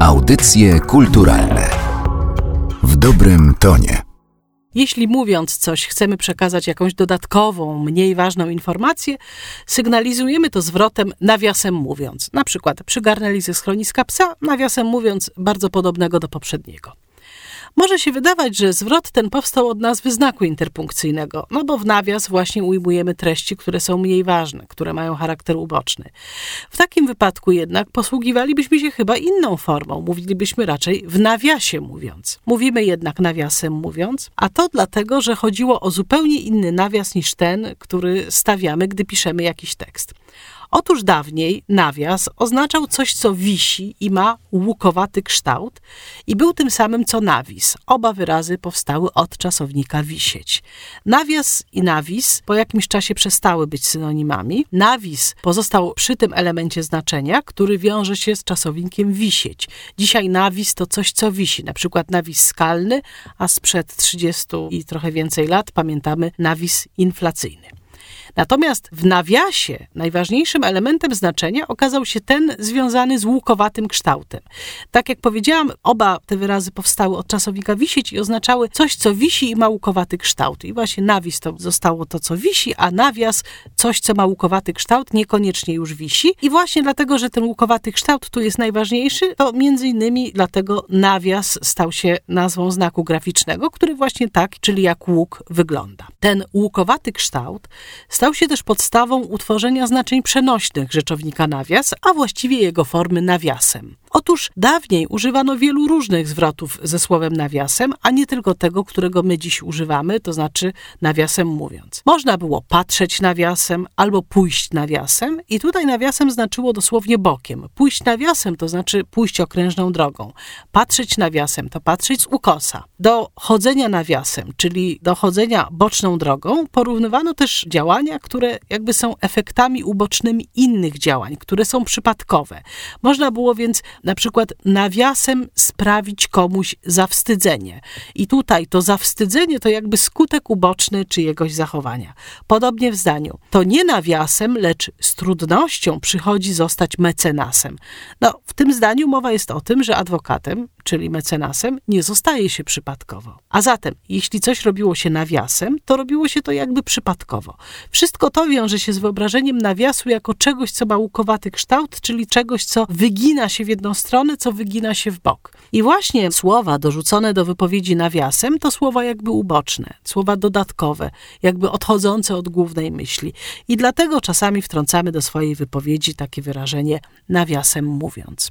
Audycje kulturalne w dobrym tonie. Jeśli mówiąc coś, chcemy przekazać jakąś dodatkową, mniej ważną informację, sygnalizujemy to zwrotem nawiasem mówiąc. Na przykład przygarnęli ze schroniska psa, nawiasem mówiąc bardzo podobnego do poprzedniego. Może się wydawać, że zwrot ten powstał od nazwy znaku interpunkcyjnego, no bo w nawias właśnie ujmujemy treści, które są mniej ważne, które mają charakter uboczny. W takim wypadku jednak posługiwalibyśmy się chyba inną formą, mówilibyśmy raczej w nawiasie mówiąc. Mówimy jednak nawiasem mówiąc, a to dlatego, że chodziło o zupełnie inny nawias niż ten, który stawiamy, gdy piszemy jakiś tekst. Otóż dawniej nawias oznaczał coś, co wisi i ma łukowaty kształt i był tym samym co nawis. Oba wyrazy powstały od czasownika wisieć. Nawias i nawis po jakimś czasie przestały być synonimami. Nawis pozostał przy tym elemencie znaczenia, który wiąże się z czasownikiem wisieć. Dzisiaj nawis to coś, co wisi, na przykład nawis skalny, a sprzed 30 i trochę więcej lat pamiętamy nawis inflacyjny. Natomiast w nawiasie najważniejszym elementem znaczenia okazał się ten związany z łukowatym kształtem. Tak jak powiedziałam, oba te wyrazy powstały od czasownika wisieć i oznaczały coś, co wisi i ma łukowaty kształt. I właśnie nawis to zostało to, co wisi, a nawias coś, co ma łukowaty kształt, niekoniecznie już wisi. I właśnie dlatego, że ten łukowaty kształt tu jest najważniejszy, to między innymi dlatego nawias stał się nazwą znaku graficznego, który właśnie tak, czyli jak łuk wygląda. Ten łukowaty kształt stał Stał się też podstawą utworzenia znaczeń przenośnych rzeczownika nawias, a właściwie jego formy nawiasem. Otóż dawniej używano wielu różnych zwrotów ze słowem nawiasem, a nie tylko tego, którego my dziś używamy, to znaczy nawiasem mówiąc. Można było patrzeć nawiasem albo pójść nawiasem i tutaj nawiasem znaczyło dosłownie bokiem. Pójść nawiasem to znaczy pójść okrężną drogą. Patrzeć nawiasem to patrzeć z ukosa. Do chodzenia nawiasem, czyli do chodzenia boczną drogą, porównywano też działania, które jakby są efektami ubocznymi innych działań, które są przypadkowe. Można było więc na przykład nawiasem sprawić komuś zawstydzenie. I tutaj to zawstydzenie to jakby skutek uboczny czyjegoś zachowania. Podobnie w zdaniu. To nie nawiasem, lecz z trudnością przychodzi zostać mecenasem. No, w tym zdaniu mowa jest o tym, że adwokatem, czyli mecenasem, nie zostaje się przypadkowo. A zatem, jeśli coś robiło się nawiasem, to robiło się to jakby przypadkowo. Wszystko to wiąże się z wyobrażeniem nawiasu jako czegoś, co ma łukowaty kształt, czyli czegoś, co wygina się w jedną stronę, co wygina się w bok. I właśnie słowa dorzucone do wypowiedzi nawiasem to słowa jakby uboczne, słowa dodatkowe, jakby odchodzące od głównej myśli. I dlatego czasami wtrącamy do swojej wypowiedzi takie wyrażenie nawiasem mówiąc.